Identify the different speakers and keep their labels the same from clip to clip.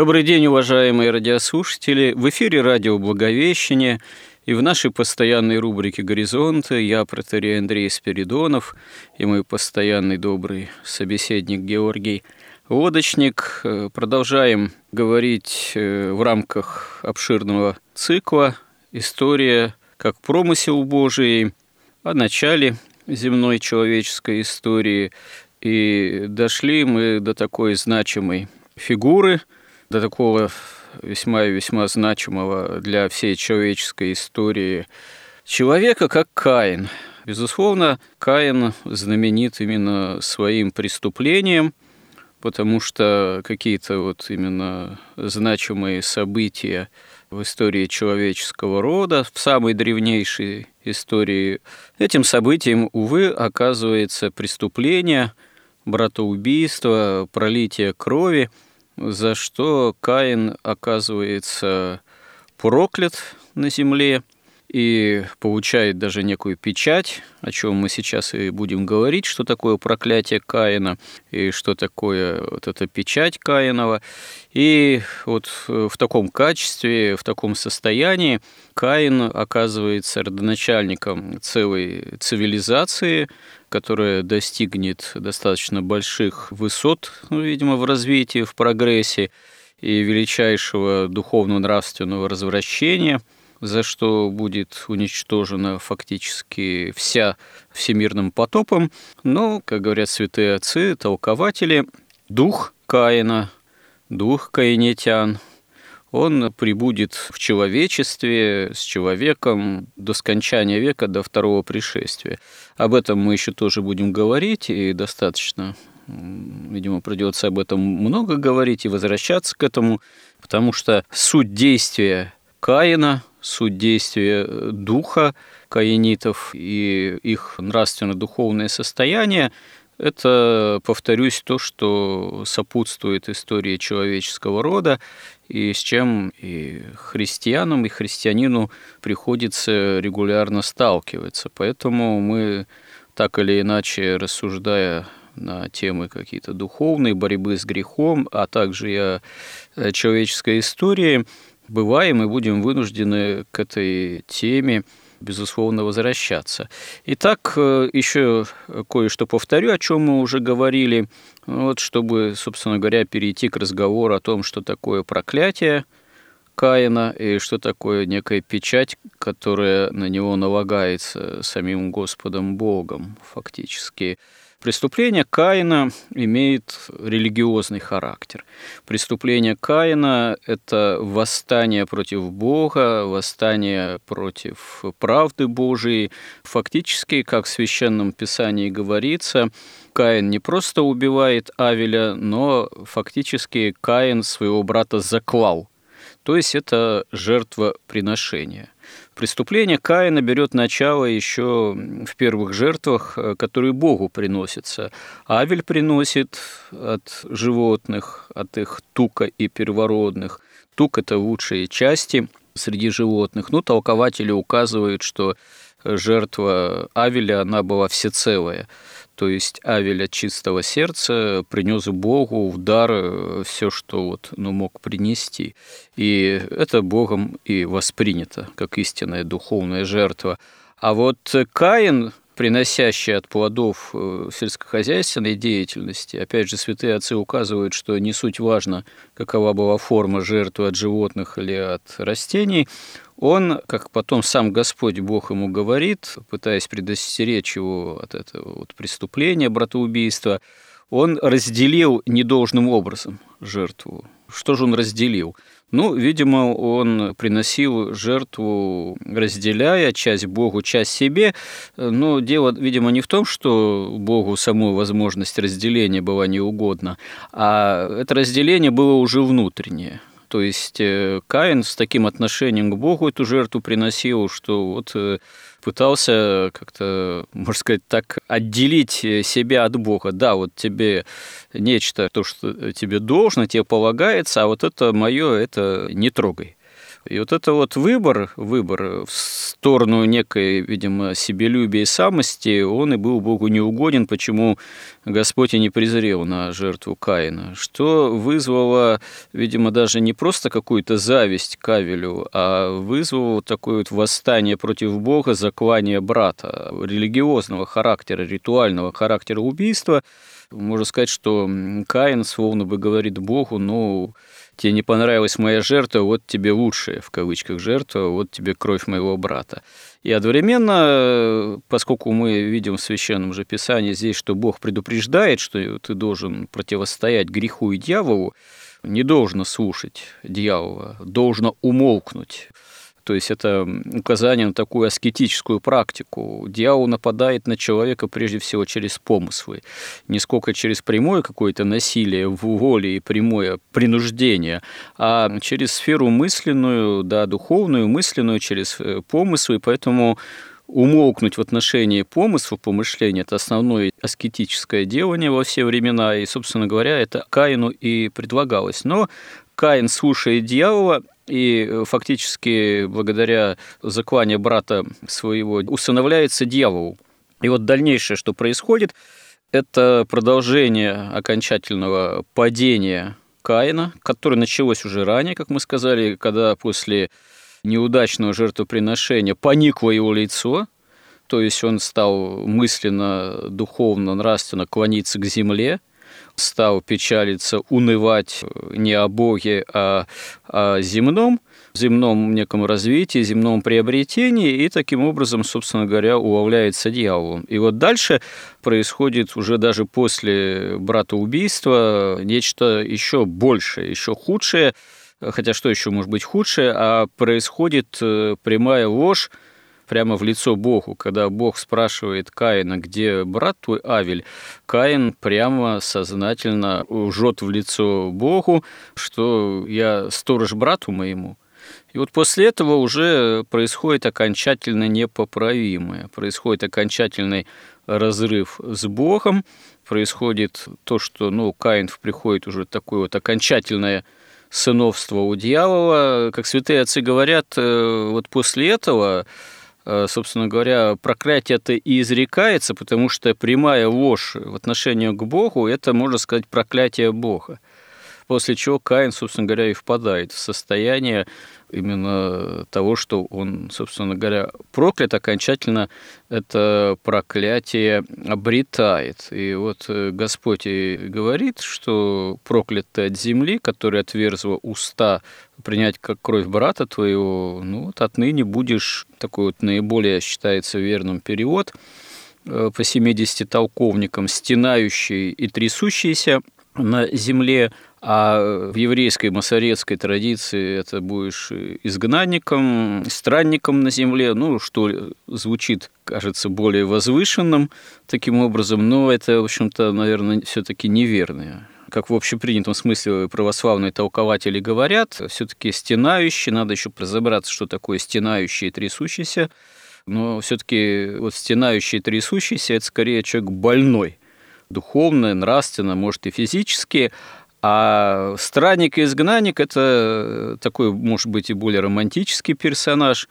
Speaker 1: Добрый день, уважаемые радиослушатели. В эфире радио «Благовещение» и в нашей постоянной рубрике «Горизонты» я, протерей Андрей Спиридонов, и мой постоянный добрый собеседник Георгий Лодочник. Э, продолжаем говорить э, в рамках обширного цикла «История как промысел Божий» о начале земной человеческой истории. И дошли мы до такой значимой фигуры – до такого весьма и весьма значимого для всей человеческой истории человека, как Каин. Безусловно, Каин знаменит именно своим преступлением, потому что какие-то вот именно значимые события в истории человеческого рода, в самой древнейшей истории, этим событием, увы, оказывается преступление, братоубийство, пролитие крови – за что Каин оказывается проклят на земле и получает даже некую печать, о чем мы сейчас и будем говорить, что такое проклятие Каина и что такое вот эта печать Каинова. И вот в таком качестве, в таком состоянии Каин оказывается родоначальником целой цивилизации, которая достигнет достаточно больших высот, ну, видимо, в развитии, в прогрессе и величайшего духовно-нравственного развращения, за что будет уничтожена фактически вся всемирным потопом. Но, как говорят святые отцы, толкователи, дух Каина, дух каинетян – он прибудет в человечестве с человеком до скончания века, до второго пришествия. Об этом мы еще тоже будем говорить, и достаточно, видимо, придется об этом много говорить и возвращаться к этому, потому что суть действия Каина, суть действия духа каинитов и их нравственно-духовное состояние это, повторюсь, то, что сопутствует истории человеческого рода, и с чем и христианам, и христианину приходится регулярно сталкиваться. Поэтому мы так или иначе, рассуждая на темы какие-то духовные, борьбы с грехом, а также и о человеческой истории, бываем и будем вынуждены к этой теме безусловно, возвращаться. Итак, э, еще кое-что повторю, о чем мы уже говорили, вот, чтобы, собственно говоря, перейти к разговору о том, что такое проклятие Каина и что такое некая печать, которая на него налагается самим Господом Богом фактически. Преступление Каина имеет религиозный характер. Преступление Каина – это восстание против Бога, восстание против правды Божией. Фактически, как в Священном Писании говорится, Каин не просто убивает Авеля, но фактически Каин своего брата заклал. То есть это жертвоприношение – Преступление Каина берет начало еще в первых жертвах, э, которые Богу приносятся. Авель приносит от животных, от их тука и первородных. Тук – это лучшие части среди животных. Ну, толкователи указывают, что жертва Авеля, она была всецелая то есть Авель от чистого сердца принес Богу в дар э, все, что вот, ну, мог принести. И это Богом и воспринято, как истинная духовная жертва. А вот Каин, приносящий от плодов э, сельскохозяйственной деятельности, опять же, святые отцы указывают, что не суть важно, какова была форма жертвы от животных или от растений, он, как потом сам Господь Бог ему говорит, пытаясь предостеречь его от этого вот преступления, братоубийства, он разделил недолжным образом жертву. Что же он разделил? Ну, видимо, он приносил жертву, разделяя часть Богу, часть себе. Но дело, видимо, не в том, что Богу саму возможность разделения была неугодна, а это разделение было уже внутреннее. То есть э, Каин с таким отношением к Богу эту жертву приносил, что вот э, пытался как-то, можно сказать так, отделить себя от Бога. Да, вот тебе нечто, то, что тебе должно, тебе полагается, а вот это мое, это не трогай. И вот это вот выбор, выбор в сторону некой, видимо, себелюбия и самости, он и был Богу неугоден, почему Господь и не презрел на жертву Каина, что вызвало, видимо, даже не просто какую-то зависть к Авелю, а вызвало такое вот восстание против Бога, заклание брата, религиозного характера, ритуального характера убийства. Можно сказать, что Каин словно бы говорит Богу, ну, тебе не понравилась моя жертва, вот тебе лучшая, в кавычках, жертва, вот тебе кровь моего брата. И одновременно, поскольку мы видим в Священном же Писании здесь, что Бог предупреждает, что ты должен противостоять греху и дьяволу, не должно слушать дьявола, должно умолкнуть. То есть это указание на такую аскетическую практику. Дьявол нападает на человека прежде всего через помыслы, не сколько через прямое какое-то насилие в воле и прямое принуждение, а через сферу мысленную, да, духовную, мысленную, через э, помыслы. Поэтому умолкнуть в отношении помыслов, помышления – это основное аскетическое делание во все времена, и, собственно говоря, это Каину и предлагалось. Но Каин слушает дьявола, и э, фактически благодаря закланию брата своего усыновляется дьяволу. И вот дальнейшее, что происходит, это продолжение окончательного падения Каина, которое началось уже ранее, как мы сказали, когда после неудачного жертвоприношения поникло его лицо, то есть он стал мысленно, духовно, нравственно клониться к земле, стал печалиться, унывать не о Боге, а о земном, земном неком развитии, земном приобретении, и таким образом, собственно говоря, уловляется дьяволом. И вот дальше происходит уже даже после братоубийства нечто еще большее, еще худшее, хотя что еще может быть худшее, а происходит э, прямая ложь прямо в лицо Богу. Когда Бог спрашивает Каина, где брат твой Авель, Каин прямо сознательно жжет в лицо Богу, что я сторож брату моему. И вот после этого уже происходит окончательно непоправимое, происходит окончательный разрыв с Богом, происходит то, что ну, Каин приходит уже такое вот окончательное сыновство у дьявола. Как святые отцы говорят, э, вот после этого собственно говоря, проклятие-то и изрекается, потому что прямая ложь в отношении к Богу – это, можно сказать, проклятие Бога после чего Каин, собственно говоря, и впадает в состояние именно того, что он, собственно говоря, проклят окончательно, это проклятие обретает. И вот э, Господь и говорит, что проклят ты от земли, которая отверзла уста принять как кровь брата твоего, ну вот отныне будешь, такой вот наиболее считается верным перевод, э, по 70 толковникам, стенающий и трясущийся на земле, а в еврейской масоретской традиции это будешь изгнанником, странником на земле, ну, что звучит, кажется, более возвышенным таким образом, но это, в общем-то, наверное, все таки неверное. Как в общепринятом смысле православные толкователи говорят, все-таки стенающий, надо еще разобраться, что такое стенающий и трясущийся, но все-таки вот стенающий и трясущийся – это скорее человек больной, духовно, нравственно, может и физически, а странник и изгнанник – это такой, может быть, и более романтический персонаж,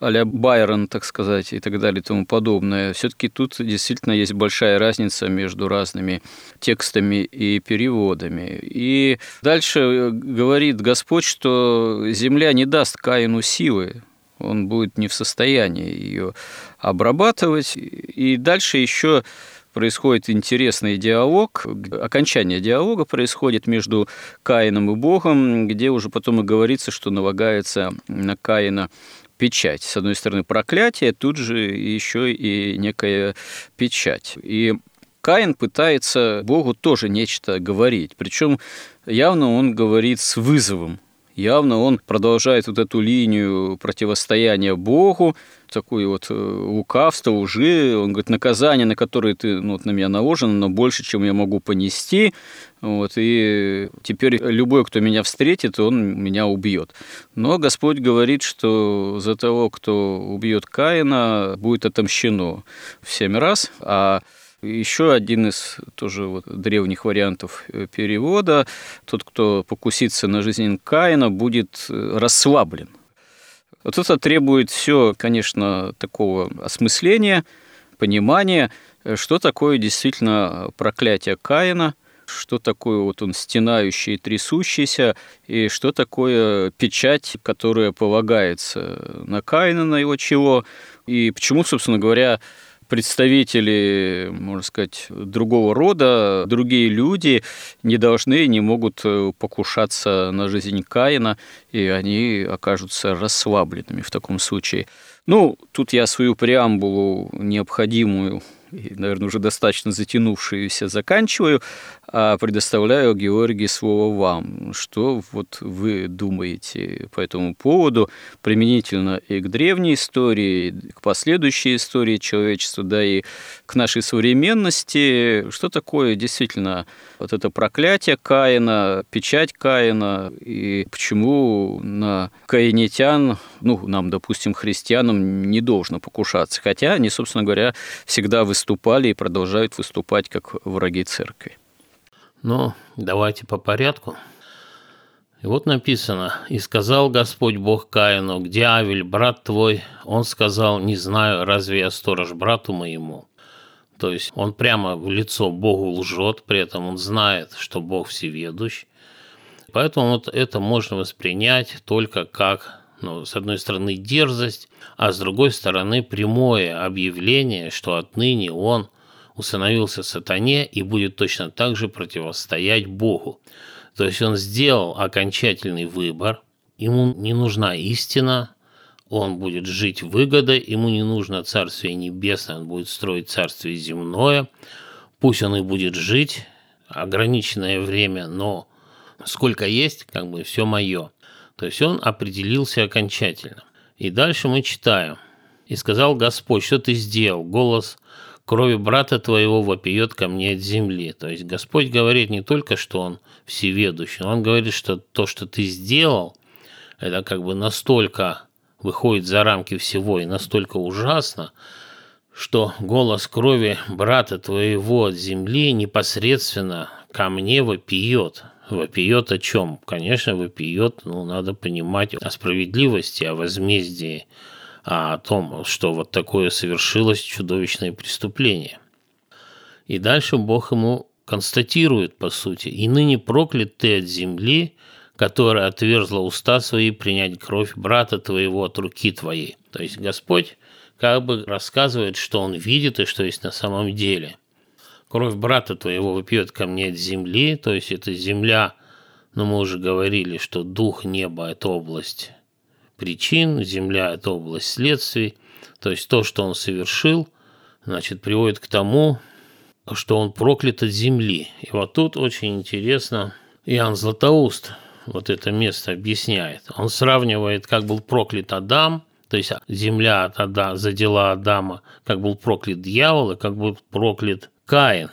Speaker 1: а Байрон, так сказать, и так далее и тому подобное. Все-таки тут действительно есть большая разница между разными текстами и переводами. И дальше говорит Господь, что земля не даст Каину силы, он будет не в состоянии ее обрабатывать. И дальше еще происходит интересный диалог, окончание диалога происходит между Каином и Богом, где уже потом и говорится, что налагается на Каина печать. С одной стороны, проклятие, тут же еще и некая печать. И Каин пытается Богу тоже нечто говорить. Причем явно он говорит с вызовом явно он продолжает вот эту линию противостояния Богу, такое вот э, лукавство, лжи. Он говорит, наказание, на которое ты, ну, вот на меня наложено, но больше, чем я могу понести. Вот, и теперь любой, кто меня встретит, он меня убьет. Но Господь говорит, что за того, кто убьет Каина, будет отомщено в семь раз, а еще один из тоже вот древних вариантов э, перевода, тот, кто покусится на жизнь Каина, будет э, расслаблен. Вот это требует все, конечно, такого осмысления, понимания, э, что такое действительно проклятие Каина, что такое вот он стенающий и трясущийся, и что такое печать, которая полагается на Каина, на его чего, и почему, собственно говоря, представители, можно сказать, другого рода, другие люди не должны, не могут э, покушаться на жизнь Каина, и они окажутся расслабленными в таком случае. Ну, тут я свою преамбулу необходимую и, наверное, уже достаточно затянувшуюся заканчиваю, предоставляю, Георгий, слово вам. Что вот вы думаете по этому поводу применительно и к древней истории, и к последующей истории человечества, да и к нашей современности? Что такое действительно вот это проклятие Каина, печать Каина, и почему на каинитян, ну, нам, допустим, христианам не должно покушаться, хотя они, собственно говоря, всегда выступали и продолжают выступать как враги церкви.
Speaker 2: Ну, давайте по порядку. И вот написано, «И сказал Господь Бог Каину, где Авель, брат твой?» Он сказал, «Не знаю, разве я сторож брату моему?» То есть он прямо в лицо Богу лжет, при этом он знает, что Бог всеведущ. Поэтому вот это можно воспринять только как, ну, с одной стороны, дерзость, а с другой стороны, прямое объявление, что отныне он – усыновился сатане и будет точно так же противостоять Богу. То есть он сделал окончательный выбор, ему не нужна истина, он будет жить выгодой, ему не нужно Царствие Небесное, он будет строить Царствие Земное, пусть он и будет жить ограниченное время, но сколько есть, как бы все мое. То есть он определился окончательно. И дальше мы читаем. «И сказал Господь, что ты сделал? Голос крови брата твоего вопиет ко мне от земли. То есть Господь говорит не только, что Он всеведущий, Он говорит, что то, что ты сделал, это как бы настолько выходит за рамки всего и настолько ужасно, что голос крови брата твоего от земли непосредственно ко мне вопиет. Вопиет о чем? Конечно, вопиет, ну, надо понимать о справедливости, о возмездии, а о том, что вот такое совершилось чудовищное преступление. И дальше Бог ему констатирует, по сути, «И ныне проклят ты от земли, которая отверзла уста свои принять кровь брата твоего от руки твоей». То есть Господь как бы рассказывает, что он видит и что есть на самом деле. Кровь брата твоего выпьет ко мне от земли, то есть это земля, но мы уже говорили, что дух неба – это область причин, Земля – это область следствий. То есть то, что он совершил, значит, приводит к тому, что он проклят от земли. И вот тут очень интересно Иоанн Златоуст вот это место объясняет. Он сравнивает, как был проклят Адам, то есть земля от Ада, задела Адама, как был проклят дьявол и как был проклят Каин.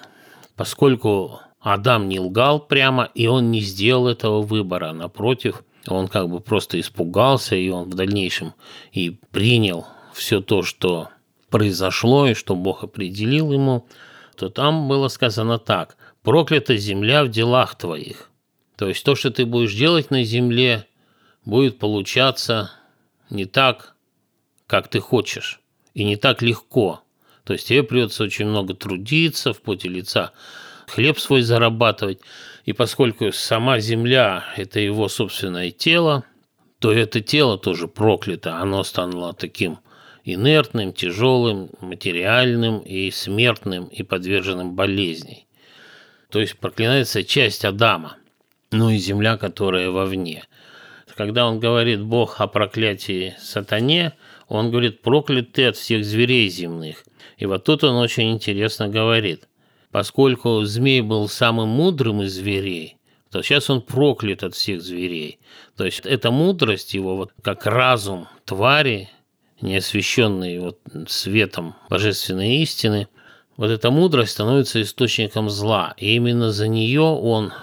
Speaker 2: Поскольку Адам не лгал прямо, и он не сделал этого выбора. Напротив, он как бы просто испугался, и он в дальнейшем и принял все то, что произошло, и что Бог определил ему, то там было сказано так «Проклята земля в делах твоих». То есть то, что ты будешь делать на земле, будет получаться не так, как ты хочешь, и не так легко. То есть тебе придется очень много трудиться в поте лица, хлеб свой зарабатывать. И поскольку сама земля – это его собственное тело, то это тело тоже проклято. Оно стало таким инертным, тяжелым, материальным и смертным, и подверженным болезней. То есть проклинается часть Адама, ну и земля, которая вовне. Когда он говорит Бог о проклятии сатане, он говорит, проклят ты от всех зверей земных. И вот тут он очень интересно говорит – Поскольку змей был самым мудрым из зверей, то сейчас он проклят от всех зверей. То есть эта мудрость его, вот как разум твари, не освященный вот светом божественной истины, вот эта мудрость становится источником зла. И именно за нее он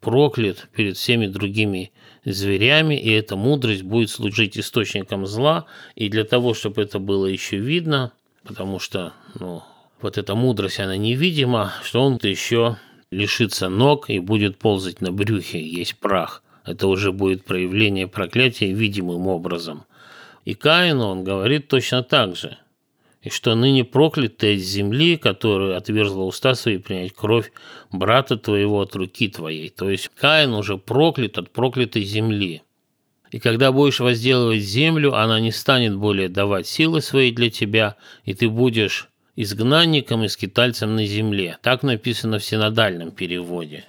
Speaker 2: проклят перед всеми другими зверями, и эта мудрость будет служить источником зла. И для того, чтобы это было еще видно, потому что ну, вот эта мудрость, она невидима, что он еще лишится ног и будет ползать на брюхе, есть прах. Это уже будет проявление проклятия видимым образом. И Каину он говорит точно так же – и что ныне проклят ты из земли, которую отверзла уста свои принять кровь брата твоего от руки твоей. То есть Каин уже проклят от проклятой земли. И когда будешь возделывать землю, она не станет более давать силы свои для тебя, и ты будешь изгнанником и скитальцем на земле. Так написано в синодальном переводе.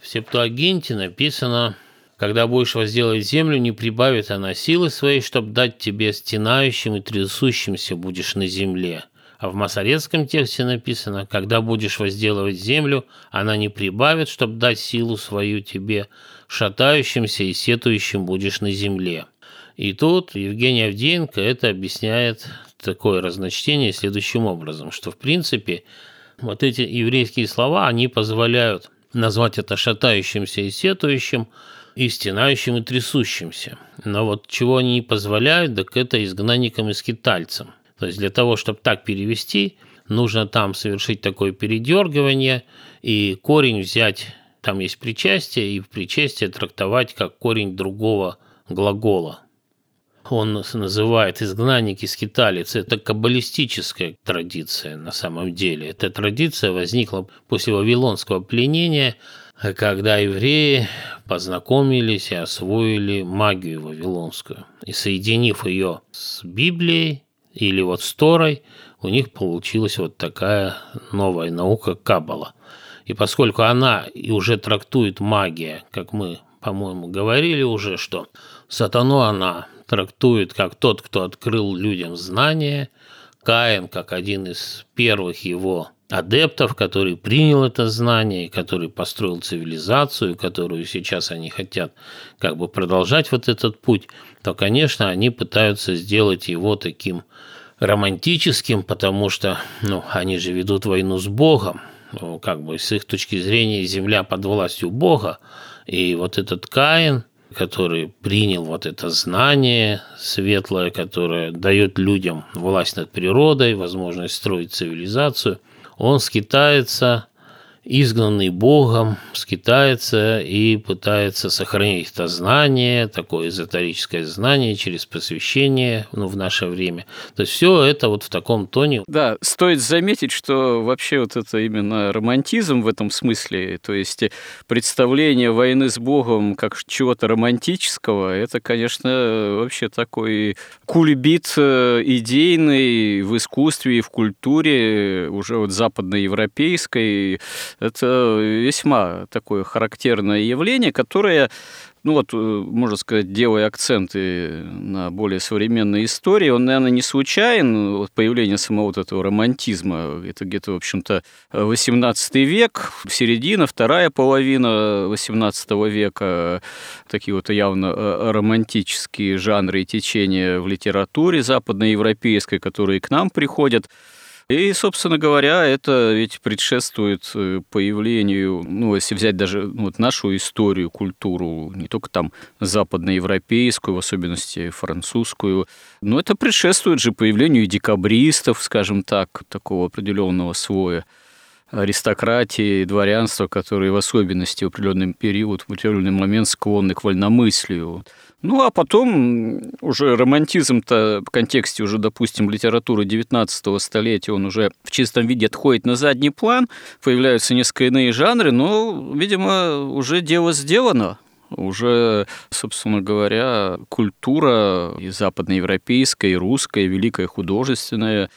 Speaker 2: В Септуагинте написано когда будешь возделывать землю, не прибавит она силы своей, чтобы дать тебе стенающим и трясущимся будешь на земле. А в масорецком тексте написано, когда будешь возделывать землю, она не прибавит, чтобы дать силу свою тебе, шатающимся и сетующим будешь на земле. И тут Евгений Авдеенко это объясняет такое разночтение следующим образом, что в принципе вот эти еврейские слова, они позволяют назвать это шатающимся и сетующим, и стенающим, и трясущимся. Но вот чего они не позволяют, так это изгнанникам и скитальцам. То есть для того, чтобы так перевести, нужно там совершить такое передергивание и корень взять, там есть причастие, и в причастие трактовать как корень другого глагола. Он называет изгнанники скиталец. Это каббалистическая традиция на самом деле. Эта традиция возникла после вавилонского пленения – когда евреи познакомились и освоили магию вавилонскую. И соединив ее с Библией или вот с Торой, у них получилась вот такая новая наука Каббала. И поскольку она и уже трактует магия, как мы, по-моему, говорили уже, что сатану она трактует как тот, кто открыл людям знания, Каин как один из первых его адептов, который принял это знание, который построил цивилизацию, которую сейчас они хотят как бы продолжать вот этот путь, то, конечно, они пытаются сделать его таким романтическим, потому что ну, они же ведут войну с Богом, ну, как бы с их точки зрения земля под властью Бога, и вот этот Каин, который принял вот это знание светлое, которое дает людям власть над природой, возможность строить цивилизацию – он скитается, изгнанный Богом, скитается и пытается сохранить это знание, такое эзотерическое знание через посвящение ну, в наше время. То есть все это вот в таком тоне.
Speaker 1: Да, стоит заметить, что вообще вот это именно романтизм в этом смысле, то есть представление войны с Богом как чего-то романтического, это, конечно, вообще такой кульбит э, идейный в искусстве и в культуре уже вот западноевропейской, это весьма такое характерное явление, которое ну вот, э, можно сказать, делая акценты на более современной истории, он, наверное, не случайен, вот появление самого вот этого романтизма, это где-то, в общем-то, 18 век, середина, вторая половина 18 века, такие вот явно э, романтические жанры и течения в литературе западноевропейской, которые к нам приходят, и, собственно говоря, это ведь предшествует э, появлению, ну, если взять даже ну, вот нашу историю, культуру, не только там западноевропейскую, в особенности французскую, но это предшествует же появлению декабристов, скажем так, такого определенного слоя аристократии, дворянства, которые в особенности в определенный период, в определенный момент склонны к вольномыслию. Ну, а потом уже романтизм-то в контексте уже, допустим, литературы 19 столетия, он уже в чистом виде отходит на задний план, появляются несколько иные жанры, но, видимо, уже дело сделано уже, собственно говоря, культура и западноевропейская, и русская, и великая художественная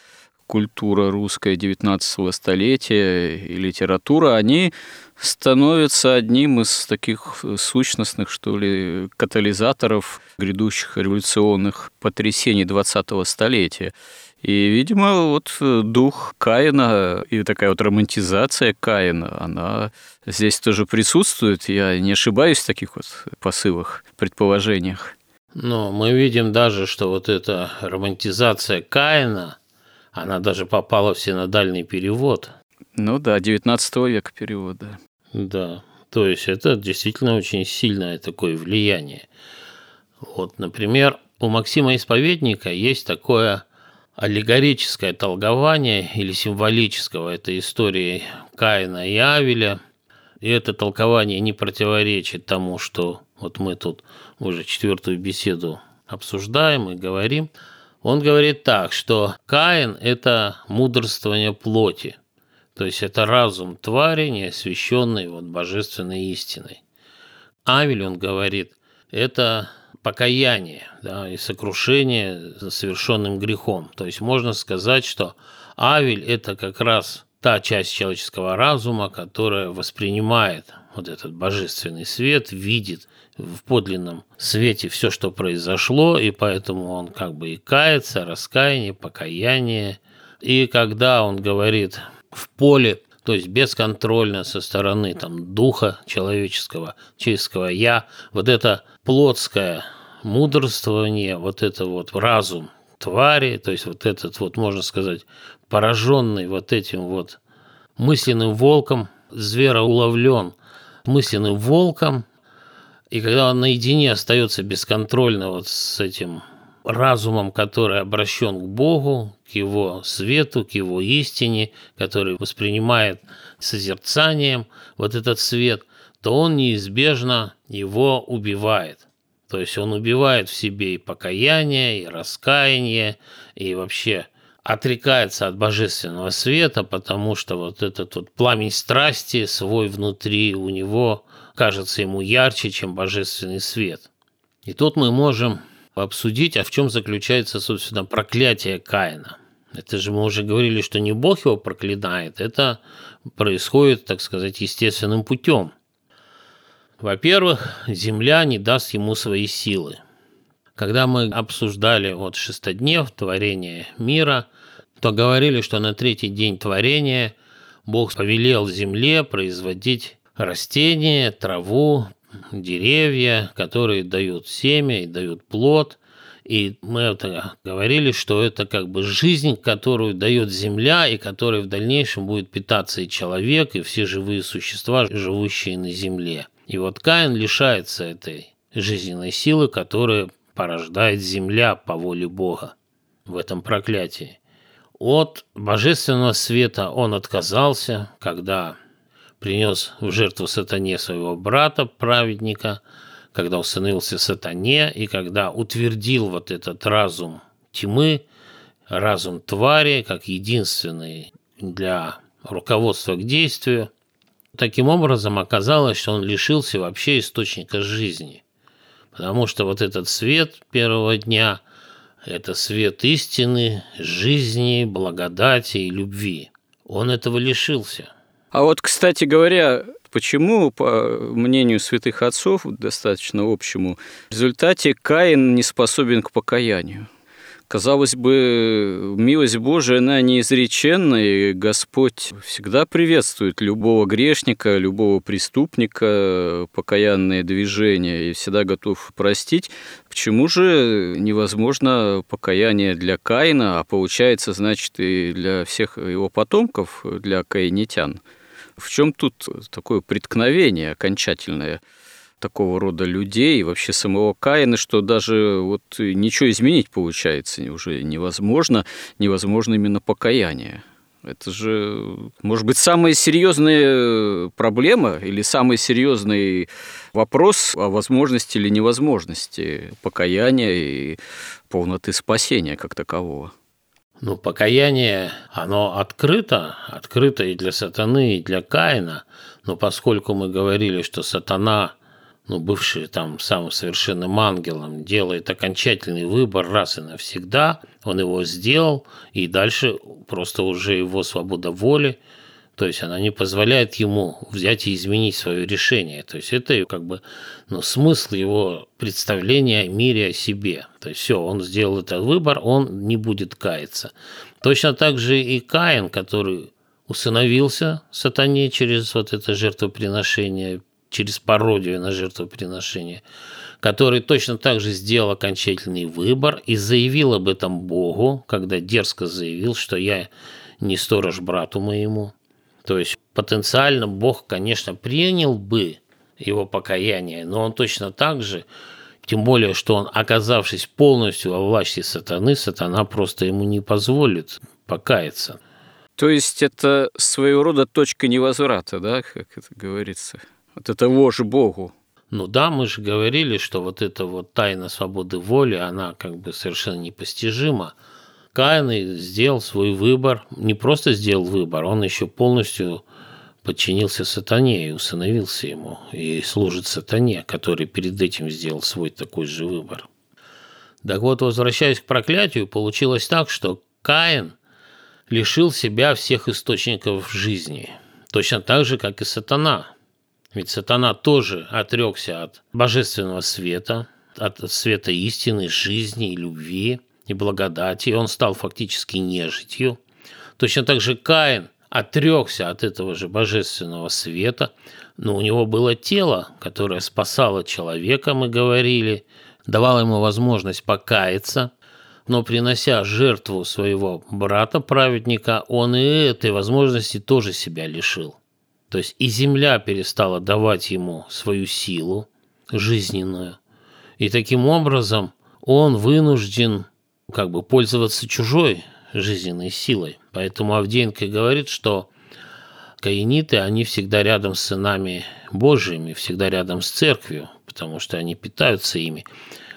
Speaker 1: культура русская XIX столетия и литература, они становятся одним из таких сущностных, что ли, катализаторов грядущих революционных потрясений XX столетия. И, видимо, вот дух Каина и такая вот романтизация Каина, она здесь тоже присутствует. Я не ошибаюсь в таких вот посылах, предположениях.
Speaker 2: Но мы видим даже, что вот эта романтизация Каина, она даже попала в синодальный перевод.
Speaker 1: Ну да, 19 века перевода.
Speaker 2: Да, то есть это действительно очень сильное такое влияние. Вот, например, у Максима Исповедника есть такое аллегорическое толкование или символического этой истории Каина и Авеля. И это толкование не противоречит тому, что вот мы тут уже четвертую беседу обсуждаем и говорим. Он говорит так, что Каин – это мудрствование плоти, то есть это разум твари, не освященный вот божественной истиной. Авель, он говорит, это покаяние да, и сокрушение совершенным грехом. То есть можно сказать, что Авель – это как раз та часть человеческого разума, которая воспринимает вот этот божественный свет, видит в подлинном свете все, что произошло, и поэтому он как бы и кается, раскаяние, покаяние. И когда он говорит в поле, то есть бесконтрольно со стороны там, духа человеческого, человеческого «я», вот это плотское мудрствование, вот это вот разум твари, то есть вот этот вот, можно сказать, пораженный вот этим вот мысленным волком, звера уловлен мысленным волком, и когда он наедине остается бесконтрольно вот с этим разумом, который обращен к Богу, к Его свету, к Его истине, который воспринимает созерцанием вот этот свет, то он неизбежно его убивает. То есть он убивает в себе и покаяние, и раскаяние, и вообще отрекается от божественного света, потому что вот этот вот пламень страсти свой внутри у него кажется ему ярче, чем божественный свет. И тут мы можем обсудить, а в чем заключается, собственно, проклятие Каина. Это же мы уже говорили, что не Бог его проклинает, это происходит, так сказать, естественным путем. Во-первых, земля не даст ему свои силы. Когда мы обсуждали вот шестоднев, творение мира, то говорили, что на третий день творения Бог повелел земле производить растения, траву, деревья, которые дают семя и дают плод. И мы это говорили, что это как бы жизнь, которую дает земля, и которой в дальнейшем будет питаться и человек, и все живые существа, живущие на земле. И вот Каин лишается этой жизненной силы, которая порождает земля по воле Бога в этом проклятии. От божественного света он отказался, когда принес в жертву сатане своего брата, праведника, когда установился сатане и когда утвердил вот этот разум тьмы, разум твари, как единственный для руководства к действию, Таким образом, оказалось, что он лишился вообще источника жизни. Потому что вот этот свет первого дня – это свет истины, жизни, благодати и любви. Он этого лишился.
Speaker 1: А вот, кстати говоря, Почему, по мнению святых отцов, достаточно общему, в результате Каин не способен к покаянию? Казалось бы, милость Божия, она неизреченна, и Господь всегда приветствует любого грешника, любого преступника, покаянное движение, и всегда готов простить. Почему же невозможно покаяние для Каина, а получается, значит, и для всех его потомков, для каинитян? В чем тут такое преткновение окончательное? Такого рода людей, вообще самого Каина, что даже вот ничего изменить получается уже невозможно, невозможно именно покаяние. Это же, может быть, самая серьезная проблема или самый серьезный вопрос о возможности или невозможности покаяния и полноты спасения как такового.
Speaker 2: Ну, покаяние, оно открыто, открыто и для сатаны, и для Каина, но поскольку мы говорили, что сатана ну, бывший там самым совершенным ангелом, делает окончательный выбор раз и навсегда, он его сделал, и дальше просто уже его свобода воли, То есть она не позволяет ему взять и изменить свое решение. То есть это как бы ну, смысл его представления о мире, о себе. То есть все, он сделал этот выбор, он не будет каяться. Точно так же и Каин, который усыновился сатане через вот это жертвоприношение, через пародию на жертвоприношение, который точно так же сделал окончательный выбор и заявил об этом Богу, когда дерзко заявил, что я не сторож брату моему, то есть потенциально Бог, конечно, принял бы его покаяние, но он точно так же, тем более, что он, оказавшись полностью во власти сатаны, сатана просто ему не позволит покаяться.
Speaker 1: То есть это своего рода точка невозврата, да, как это говорится? Вот это вожь Богу.
Speaker 2: Ну да, мы же говорили, что вот эта вот тайна свободы воли, она как бы совершенно непостижима. Каин сделал свой выбор, не просто сделал выбор, он еще полностью подчинился сатане и усыновился ему, и служит сатане, который перед этим сделал свой такой же выбор. Так вот, возвращаясь к проклятию, получилось так, что Каин лишил себя всех источников жизни, точно так же, как и сатана. Ведь сатана тоже отрекся от божественного света, от света истины, жизни любви – и благодати, он стал фактически нежитью. Точно так же Каин отрекся от этого же божественного света, но у него было тело, которое спасало человека, мы говорили, давало ему возможность покаяться, но принося жертву своего брата-праведника, он и этой возможности тоже себя лишил. То есть и земля перестала давать ему свою силу жизненную. И таким образом он вынужден как бы пользоваться чужой жизненной силой. Поэтому Авдеенко говорит, что каиниты, они всегда рядом с сынами Божьими, всегда рядом с церковью, потому что они питаются ими,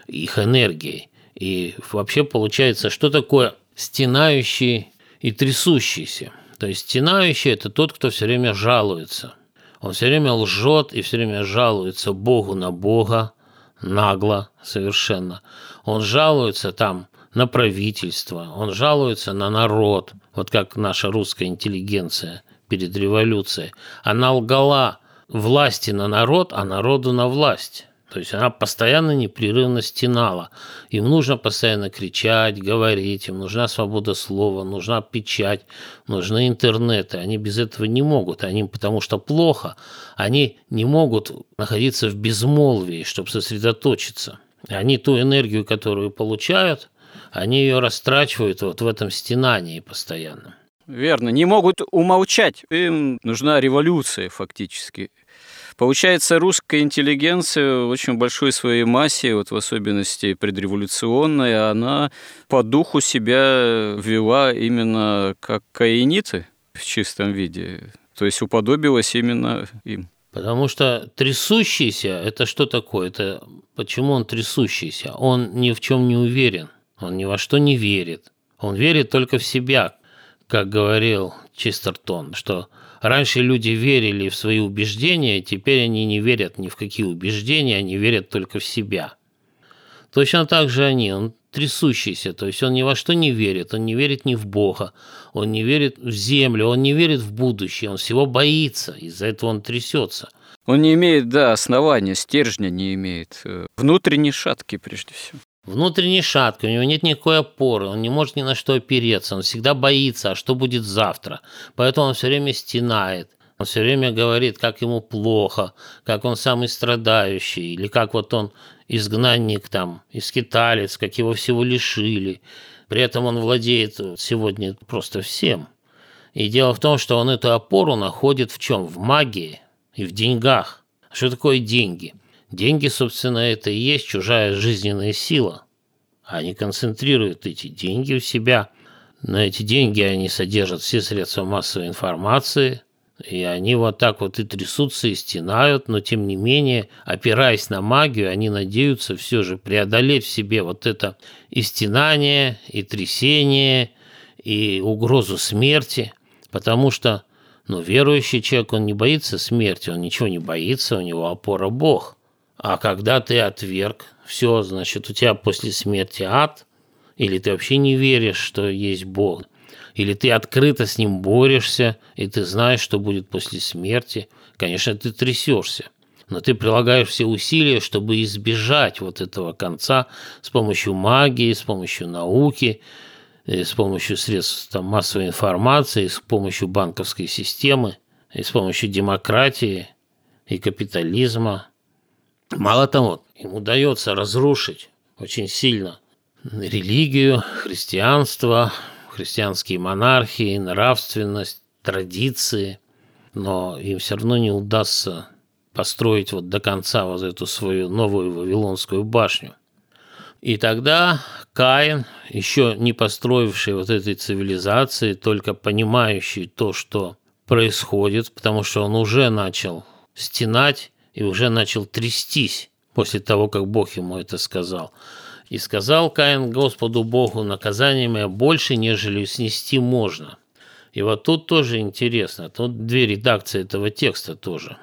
Speaker 2: их энергией. И вообще получается, что такое стенающий и трясущийся? То есть стенающий – это тот, кто все время жалуется. Он все время лжет и все время жалуется Богу на Бога, нагло совершенно. Он жалуется там на правительство, он жалуется на народ, вот как наша русская интеллигенция перед революцией. Она лгала власти на народ, а народу на власть. То есть она постоянно непрерывно стенала. Им нужно постоянно кричать, говорить, им нужна свобода слова, нужна печать, нужны интернеты. Они без этого не могут. Они, потому что плохо, они не могут находиться в безмолвии, чтобы сосредоточиться. Они ту энергию, которую получают, они ее растрачивают вот в этом стенании постоянно.
Speaker 1: Верно, не могут умолчать, им нужна революция фактически. Получается, русская интеллигенция в очень большой своей массе, вот в особенности предреволюционная, она по духу себя вела именно как каиниты в чистом виде, то есть уподобилась именно им.
Speaker 2: Потому что трясущийся – это что такое? Это почему он трясущийся? Он ни в чем не уверен – он ни во что не верит. Он верит только в себя, как говорил Чистертон, что раньше люди верили в свои убеждения, теперь они не верят ни в какие убеждения, они верят только в себя. Точно так же они, он трясущийся, то есть он ни во что не верит, он не верит ни в Бога, он не верит в землю, он не верит в будущее, он всего боится, из-за этого он трясется.
Speaker 1: Он не имеет, да, основания, стержня не имеет, э, внутренней шатки прежде всего.
Speaker 2: Внутренний шатка, у него нет никакой опоры, он не может ни на что опереться, он всегда боится, а что будет завтра. Поэтому он все время стенает. Он все время говорит, как ему плохо, как он самый страдающий, или как вот он изгнанник там, искиталец, как его всего лишили. При этом он владеет сегодня просто всем. И дело в том, что он эту опору находит в чем? В магии и в деньгах. Что такое деньги? Деньги, собственно, это и есть чужая жизненная сила. Они концентрируют эти деньги у себя. На эти деньги они содержат все средства массовой информации, и они вот так вот и трясутся, и стенают, но тем не менее, опираясь на магию, они надеются все же преодолеть в себе вот это и стенание, и трясение, и угрозу смерти, потому что ну, верующий человек, он не боится смерти, он ничего не боится, у него опора Бог – а когда ты отверг, все, значит, у тебя после смерти ад, или ты вообще не веришь, что есть Бог, или ты открыто с ним борешься, и ты знаешь, что будет после смерти, конечно, ты трясешься. Но ты прилагаешь все усилия, чтобы избежать вот этого конца с помощью магии, с помощью науки, э, с помощью средств там, массовой информации, с помощью банковской системы, и с помощью демократии и капитализма. Мало того, им удается разрушить очень сильно религию, христианство, христианские монархии, нравственность, традиции, но им все равно не удастся построить вот до конца вот эту свою новую Вавилонскую башню. И тогда Каин, еще не построивший вот этой цивилизации, только понимающий то, что происходит, потому что он уже начал стенать и уже начал трястись после того, как Бог ему это сказал – и сказал Каин Господу Богу, наказание мое больше, нежели снести можно. И вот тут тоже интересно, тут две редакции этого текста тоже.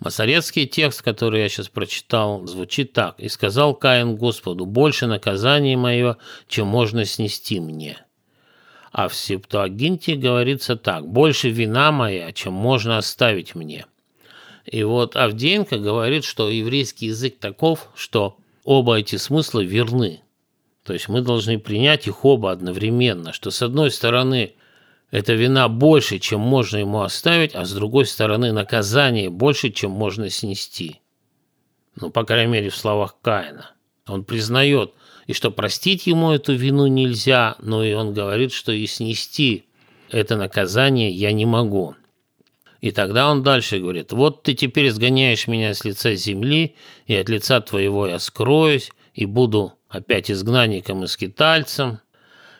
Speaker 2: Масорецкий текст, который я сейчас прочитал, звучит так. «И сказал Каин Господу, больше наказание мое, чем можно снести мне». А в Септуагинте говорится так, «больше вина моя, чем можно оставить мне». И вот Авдеенко говорит, что еврейский язык таков, что оба эти смысла верны. То есть мы должны принять их оба одновременно, что с одной стороны эта вина больше, чем можно ему оставить, а с другой стороны наказание больше, чем можно снести. Ну, по крайней мере, в словах Каина. Он признает, и что простить ему эту вину нельзя, но и он говорит, что и снести это наказание я не могу. И тогда он дальше говорит, вот ты теперь сгоняешь меня с лица земли, и от лица твоего я скроюсь, и буду опять изгнанником и скитальцем.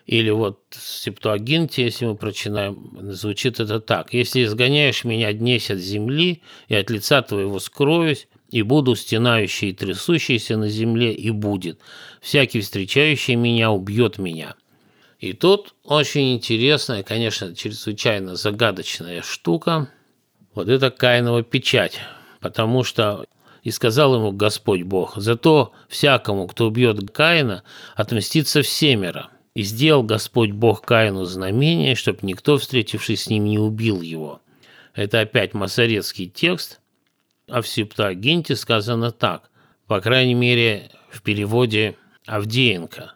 Speaker 2: Или вот в Септуагинте, если мы прочитаем, звучит это так. «Если изгоняешь меня днесь от земли, и от лица твоего скроюсь, и буду стенающий и трясущийся на земле, и будет. Всякий встречающий меня убьет меня». И тут очень интересная, конечно, чрезвычайно загадочная штука – вот это Каинова печать, потому что и сказал ему Господь Бог, «Зато всякому, кто убьет Каина, отмстится всемеро». И сделал Господь Бог Каину знамение, чтобы никто, встретившись с ним, не убил его. Это опять масорецкий текст, а в Септуагинте сказано так, по крайней мере, в переводе Авдеенко.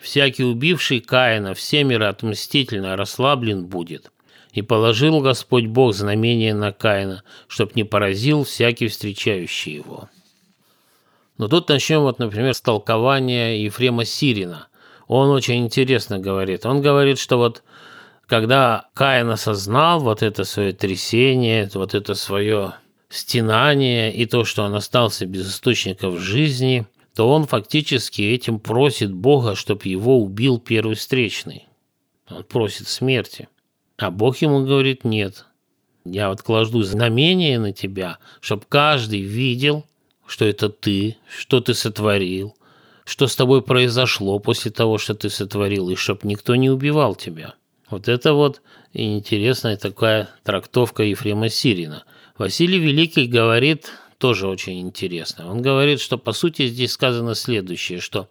Speaker 2: «Всякий убивший Каина всемеро отмстительно расслаблен будет, и положил Господь Бог знамение на Каина, чтоб не поразил всякий встречающий его. Но тут начнем, вот, например, с толкования Ефрема Сирина. Он очень интересно говорит. Он говорит, что вот когда Каин осознал вот это свое трясение, вот это свое стенание и то, что он остался без источников жизни, то он фактически этим просит Бога, чтобы его убил первый встречный. Он просит смерти. А Бог ему говорит, нет, я вот кладу знамение на тебя, чтобы каждый видел, что это ты, что ты сотворил, что с тобой произошло после того, что ты сотворил, и чтобы никто не убивал тебя. Вот это вот интересная такая трактовка Ефрема Сирина. Василий Великий говорит тоже очень интересно. Он говорит, что по сути здесь сказано следующее, что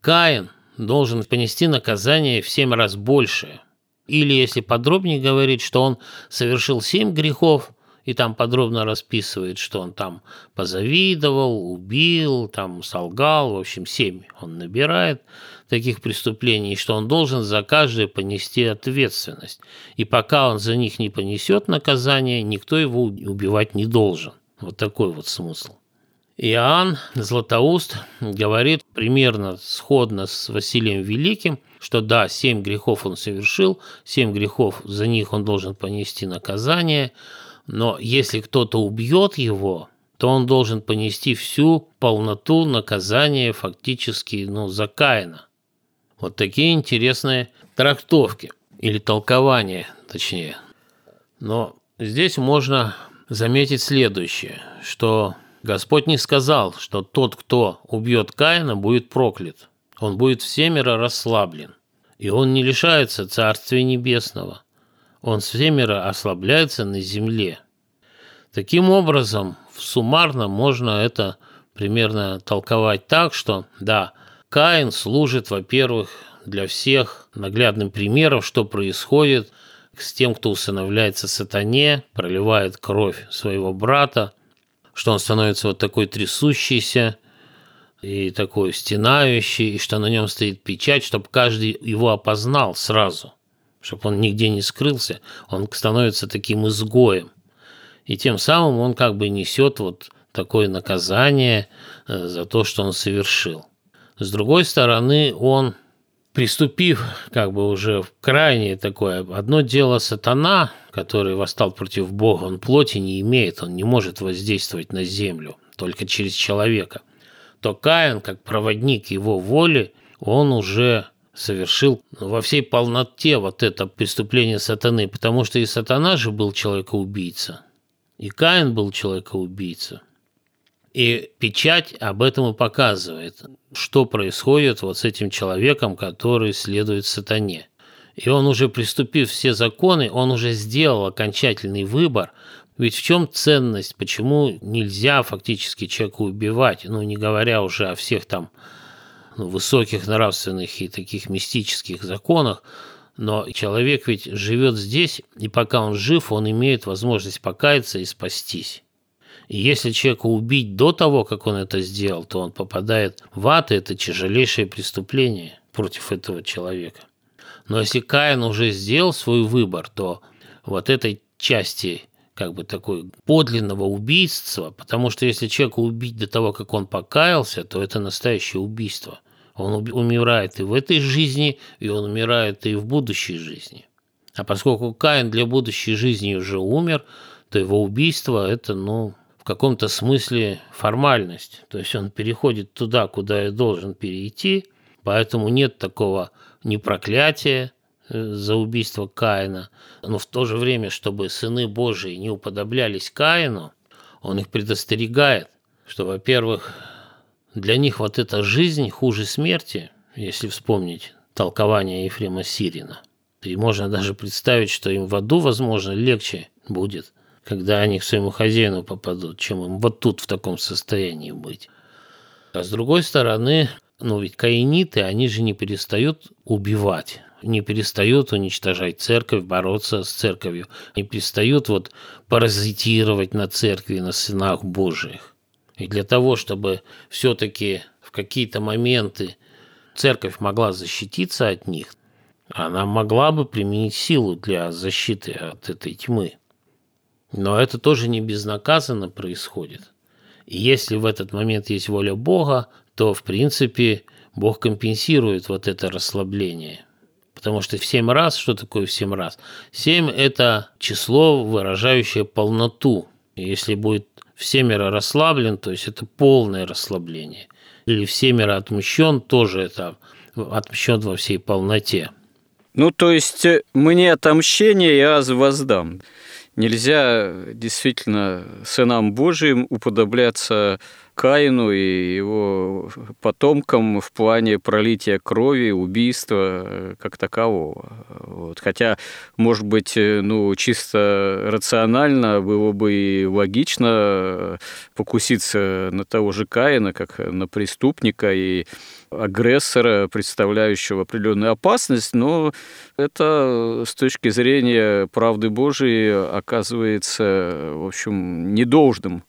Speaker 2: Каин должен понести наказание в семь раз большее, или, если подробнее говорить, что он совершил семь грехов, и там подробно расписывает, что он там позавидовал, убил, там солгал, в общем, семь он набирает таких преступлений, что он должен за каждое понести ответственность. И пока он за них не понесет наказание, никто его убивать не должен. Вот такой вот смысл. Иоанн Златоуст говорит примерно сходно с Василием Великим, что да, семь грехов он совершил, семь грехов, за них он должен понести наказание, но если кто-то убьет его, то он должен понести всю полноту наказания фактически ну, за Каина. Вот такие интересные трактовки или толкования, точнее. Но здесь можно заметить следующее, что Господь не сказал, что тот, кто убьет Каина, будет проклят. Он будет всемеро расслаблен. И он не лишается Царствия Небесного. Он всемеро ослабляется на земле. Таким образом, в суммарно можно это примерно толковать так, что да, Каин служит, во-первых, для всех наглядным примером, что происходит с тем, кто усыновляется сатане, проливает кровь своего брата, что он становится вот такой трясущийся и такой стенающий, и что на нем стоит печать, чтобы каждый его опознал сразу, чтобы он нигде не скрылся, он становится таким изгоем. И тем самым он как бы несет вот такое наказание э, за то, что он совершил. С другой стороны, он, приступив как бы уже в крайнее такое, одно дело сатана, который восстал против Бога, он плоти не имеет, он не может воздействовать на землю, только через человека, то Каин, как проводник его воли, он уже совершил во всей полноте вот это преступление сатаны, потому что и сатана же был человекоубийца, и Каин был человекоубийца. И печать об этом и показывает, что происходит вот с этим человеком, который следует сатане. И он уже приступив все законы, он уже сделал окончательный выбор. Ведь в чем ценность, почему нельзя фактически человека убивать, ну не говоря уже о всех там ну, высоких нравственных и таких мистических законах, но человек ведь живет здесь, и пока он жив, он имеет возможность покаяться и спастись. И если человека убить до того, как он это сделал, то он попадает в ад, и это тяжелейшее преступление против этого человека. Но если Каин уже сделал свой выбор, то вот этой части как бы такой подлинного убийства, потому что если человека убить до того, как он покаялся, то это настоящее убийство. Он умирает и в этой жизни, и он умирает и в будущей жизни. А поскольку Каин для будущей жизни уже умер, то его убийство – это, ну, в каком-то смысле формальность. То есть он переходит туда, куда и должен перейти, поэтому нет такого ни проклятия за убийство Каина, но в то же время, чтобы сыны Божии не уподоблялись Каину, он их предостерегает, что, во-первых, для них вот эта жизнь хуже смерти, если вспомнить толкование Ефрема Сирина. И можно даже представить, что им в аду, возможно, легче будет – когда они к своему хозяину попадут, чем им вот тут в таком состоянии быть. А с другой стороны, ну ведь каиниты, они же не перестают убивать, не перестают уничтожать церковь, бороться с церковью, не перестают вот паразитировать на церкви, на сынах Божьих. И для того, чтобы все-таки в какие-то моменты церковь могла защититься от них, она могла бы применить силу для защиты от этой тьмы. Но это тоже не безнаказанно происходит. И если в этот момент есть воля Бога, то, в принципе, Бог компенсирует вот это расслабление. Потому что в семь раз, что такое в семь раз? Семь – это число, выражающее полноту. Если будет в семеро расслаблен, то есть это полное расслабление. Или в семеро отмщен, тоже это отмщен во всей полноте.
Speaker 1: Ну, то есть э, мне отомщение я воздам нельзя действительно сынам Божиим уподобляться Каину и его потомкам в плане пролития крови, убийства э, как такового. Вот. Хотя, может быть, э, ну, чисто рационально было бы и логично э, покуситься на того же Каина, как на преступника и агрессора, представляющего определенную опасность, но это с точки зрения правды Божией оказывается, в общем, недолжным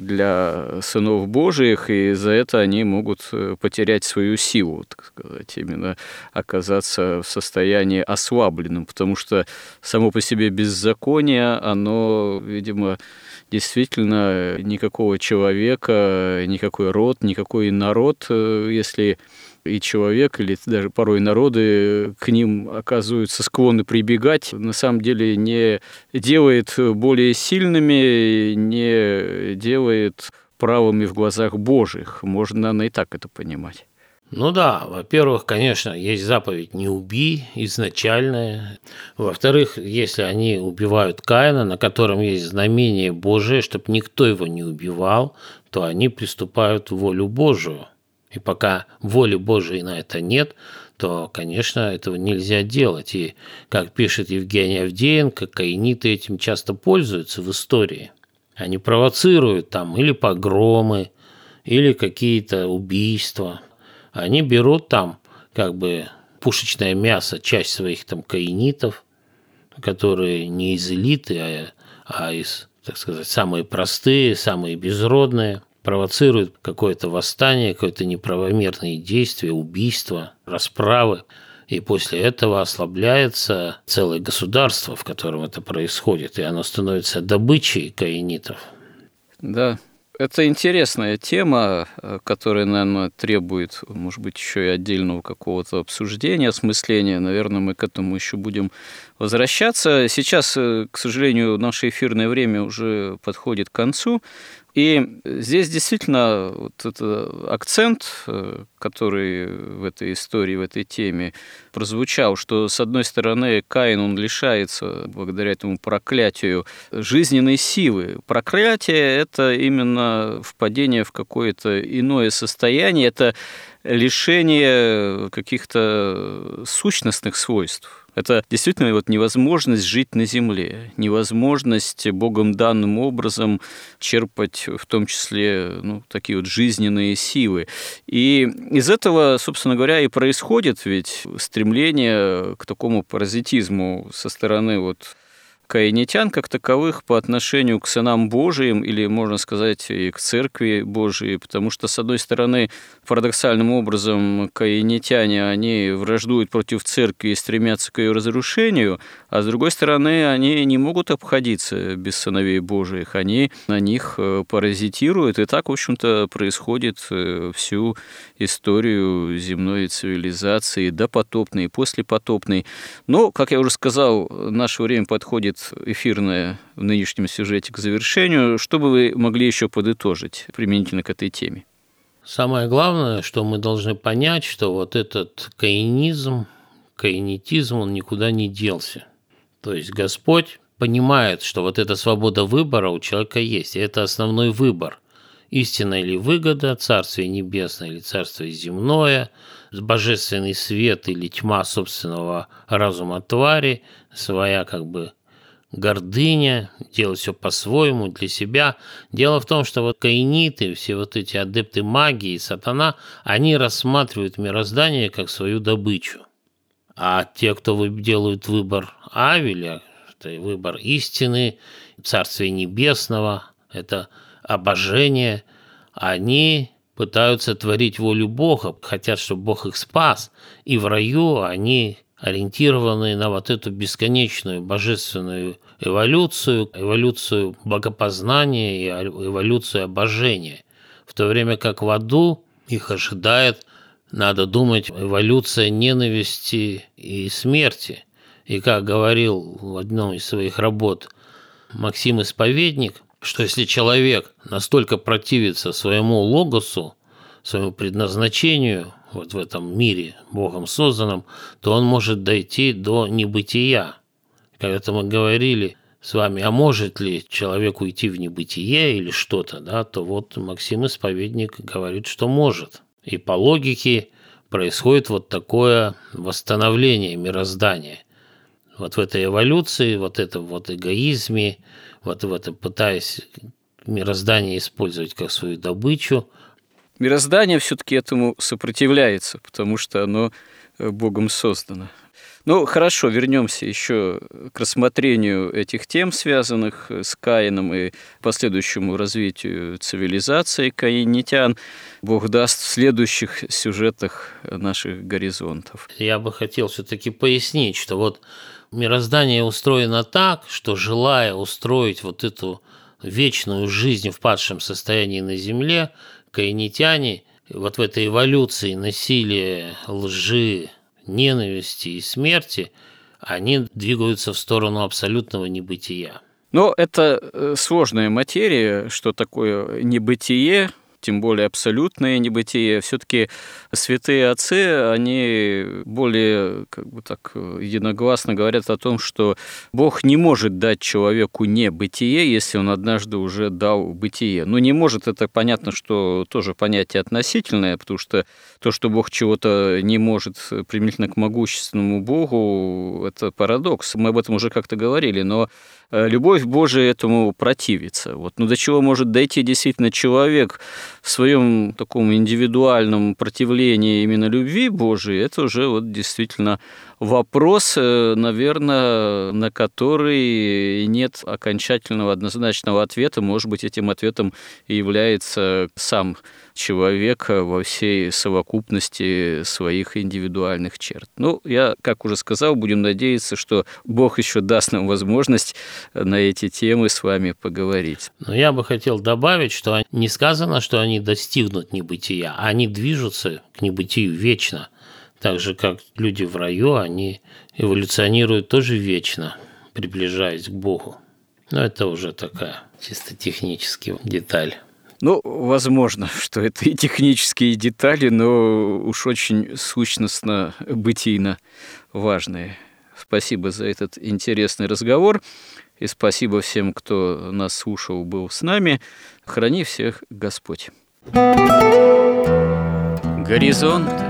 Speaker 1: для сынов Божиих, и за это они могут э, потерять свою силу, так сказать, именно оказаться в состоянии ослабленным, потому что само по себе беззаконие, оно, видимо, действительно никакого человека, никакой род, никакой народ, э, если и человек, или даже порой народы к ним оказываются склонны прибегать, на самом деле не делает более сильными, не делает правыми в глазах Божьих. Можно, наверное, и так это понимать.
Speaker 2: Ну да, во-первых, конечно, есть заповедь «не убий» изначальная. Во-вторых, если они убивают Каина, на котором есть знамение Божие, чтобы никто его не убивал, то они приступают в волю Божию – и пока воли Божией на это нет, то, конечно, этого нельзя делать. И, как пишет Евгений Авдеенко, каиниты этим часто пользуются в истории. Они провоцируют там или погромы, или какие-то убийства. Они берут там как бы пушечное мясо часть своих там каинитов, которые не из элиты, а, а из, так сказать, самые простые, самые безродные, провоцируют какое-то восстание, какое-то неправомерное действие, убийство, расправы. И после этого ослабляется целое государство, в котором это происходит, и оно становится добычей каинитов.
Speaker 1: Да, это интересная тема, э, которая, наверное, требует, может быть, еще и отдельного какого-то обсуждения, осмысления. Наверное, мы к этому еще будем возвращаться. Сейчас, э, к сожалению, наше эфирное время уже подходит к концу. И здесь действительно вот этот акцент, э, который в этой истории, в этой теме прозвучал, что, с одной стороны, Каин, он лишается, благодаря этому проклятию, жизненной силы. Проклятие – это именно впадение в какое-то иное состояние, это лишение каких-то сущностных свойств. Это действительно вот невозможность жить на земле, невозможность Богом данным образом черпать в том числе ну, такие вот жизненные силы. И из этого, собственно говоря, и происходит ведь стремление к такому паразитизму со стороны вот каинитян как таковых по отношению к сынам Божиим, или, можно сказать, и к Церкви Божией, потому что, с одной стороны, парадоксальным образом каинитяне, они враждуют против Церкви и стремятся к ее разрушению, а с другой стороны, они не могут обходиться без сыновей Божиих, они на них э, паразитируют, и так, в общем-то, происходит э, всю историю земной цивилизации, допотопной, послепотопной. Но, как я уже сказал, наше время подходит эфирное в нынешнем сюжете к завершению. Что бы вы могли еще подытожить применительно к этой теме?
Speaker 2: Самое главное, что мы должны понять, что вот этот каинизм, каинитизм, он никуда не делся. То есть Господь понимает, что вот эта свобода выбора у человека есть, и это основной выбор. Истина или выгода, Царствие Небесное или Царствие Земное, божественный свет или тьма собственного разума твари, своя как бы гордыня, делать все по-своему, для себя. Дело в том, что вот каиниты, все вот эти адепты магии, сатана, они рассматривают мироздание как свою добычу. А те, кто делают выбор Авеля, это выбор истины, Царствия Небесного, это обожение, они пытаются творить волю Бога, хотят, чтобы Бог их спас, и в раю они ориентированные на вот эту бесконечную божественную эволюцию, эволюцию богопознания и эволюцию обожения. В то время как в аду их ожидает, надо думать, эволюция ненависти и смерти. И как говорил в одном из своих работ Максим Исповедник, что если человек настолько противится своему логосу, своему предназначению, вот в этом мире, Богом созданном, то он может дойти до небытия. Когда мы говорили с вами, а может ли человек уйти в небытие или что-то, да, то вот Максим Исповедник говорит, что может. И по логике происходит вот такое восстановление мироздания. Вот в этой эволюции, вот этом вот эгоизме, вот в этом пытаясь мироздание использовать как свою добычу –
Speaker 1: Мироздание все-таки этому сопротивляется, потому что оно э, Богом создано. Ну, хорошо, вернемся еще к рассмотрению этих тем, связанных с Каином и последующему развитию цивилизации каинитян. Бог даст в следующих сюжетах наших горизонтов.
Speaker 2: Я бы хотел все-таки пояснить, что вот мироздание устроено так, что желая устроить вот эту вечную жизнь в падшем состоянии на Земле, каинитяне вот в этой эволюции насилия, лжи, ненависти и смерти, они двигаются в сторону абсолютного небытия.
Speaker 1: Но это э, сложная материя, что такое небытие, тем более абсолютное небытие, все-таки святые отцы, они более как бы так единогласно говорят о том, что Бог не может дать человеку небытие, если он однажды уже дал бытие. Но не может, это понятно, что тоже понятие относительное, потому что то, что Бог чего-то не может применительно к могущественному Богу, это парадокс. Мы об этом уже как-то говорили, но Э, любовь Божия этому противится. Вот. Ну, до чего может дойти действительно человек, в своем таком индивидуальном противлении именно любви Божией, это уже вот действительно вопрос, э, наверное, на который нет окончательного однозначного ответа. Может быть, этим ответом является сам человек во всей совокупности своих индивидуальных черт. Ну, я, как уже сказал, будем надеяться, что Бог еще даст нам возможность на эти темы с вами поговорить.
Speaker 2: Но я бы хотел добавить, что не сказано, что они достигнут небытия, а они движутся к небытию вечно. Так же, как люди в раю, они эволюционируют тоже вечно, приближаясь к Богу. Но это уже такая чисто техническая деталь.
Speaker 1: Ну, возможно, что это и технические детали, но уж очень сущностно, бытийно важные. Спасибо за этот интересный разговор. И спасибо всем, кто нас слушал, был с нами. Храни всех Господь. Горизонт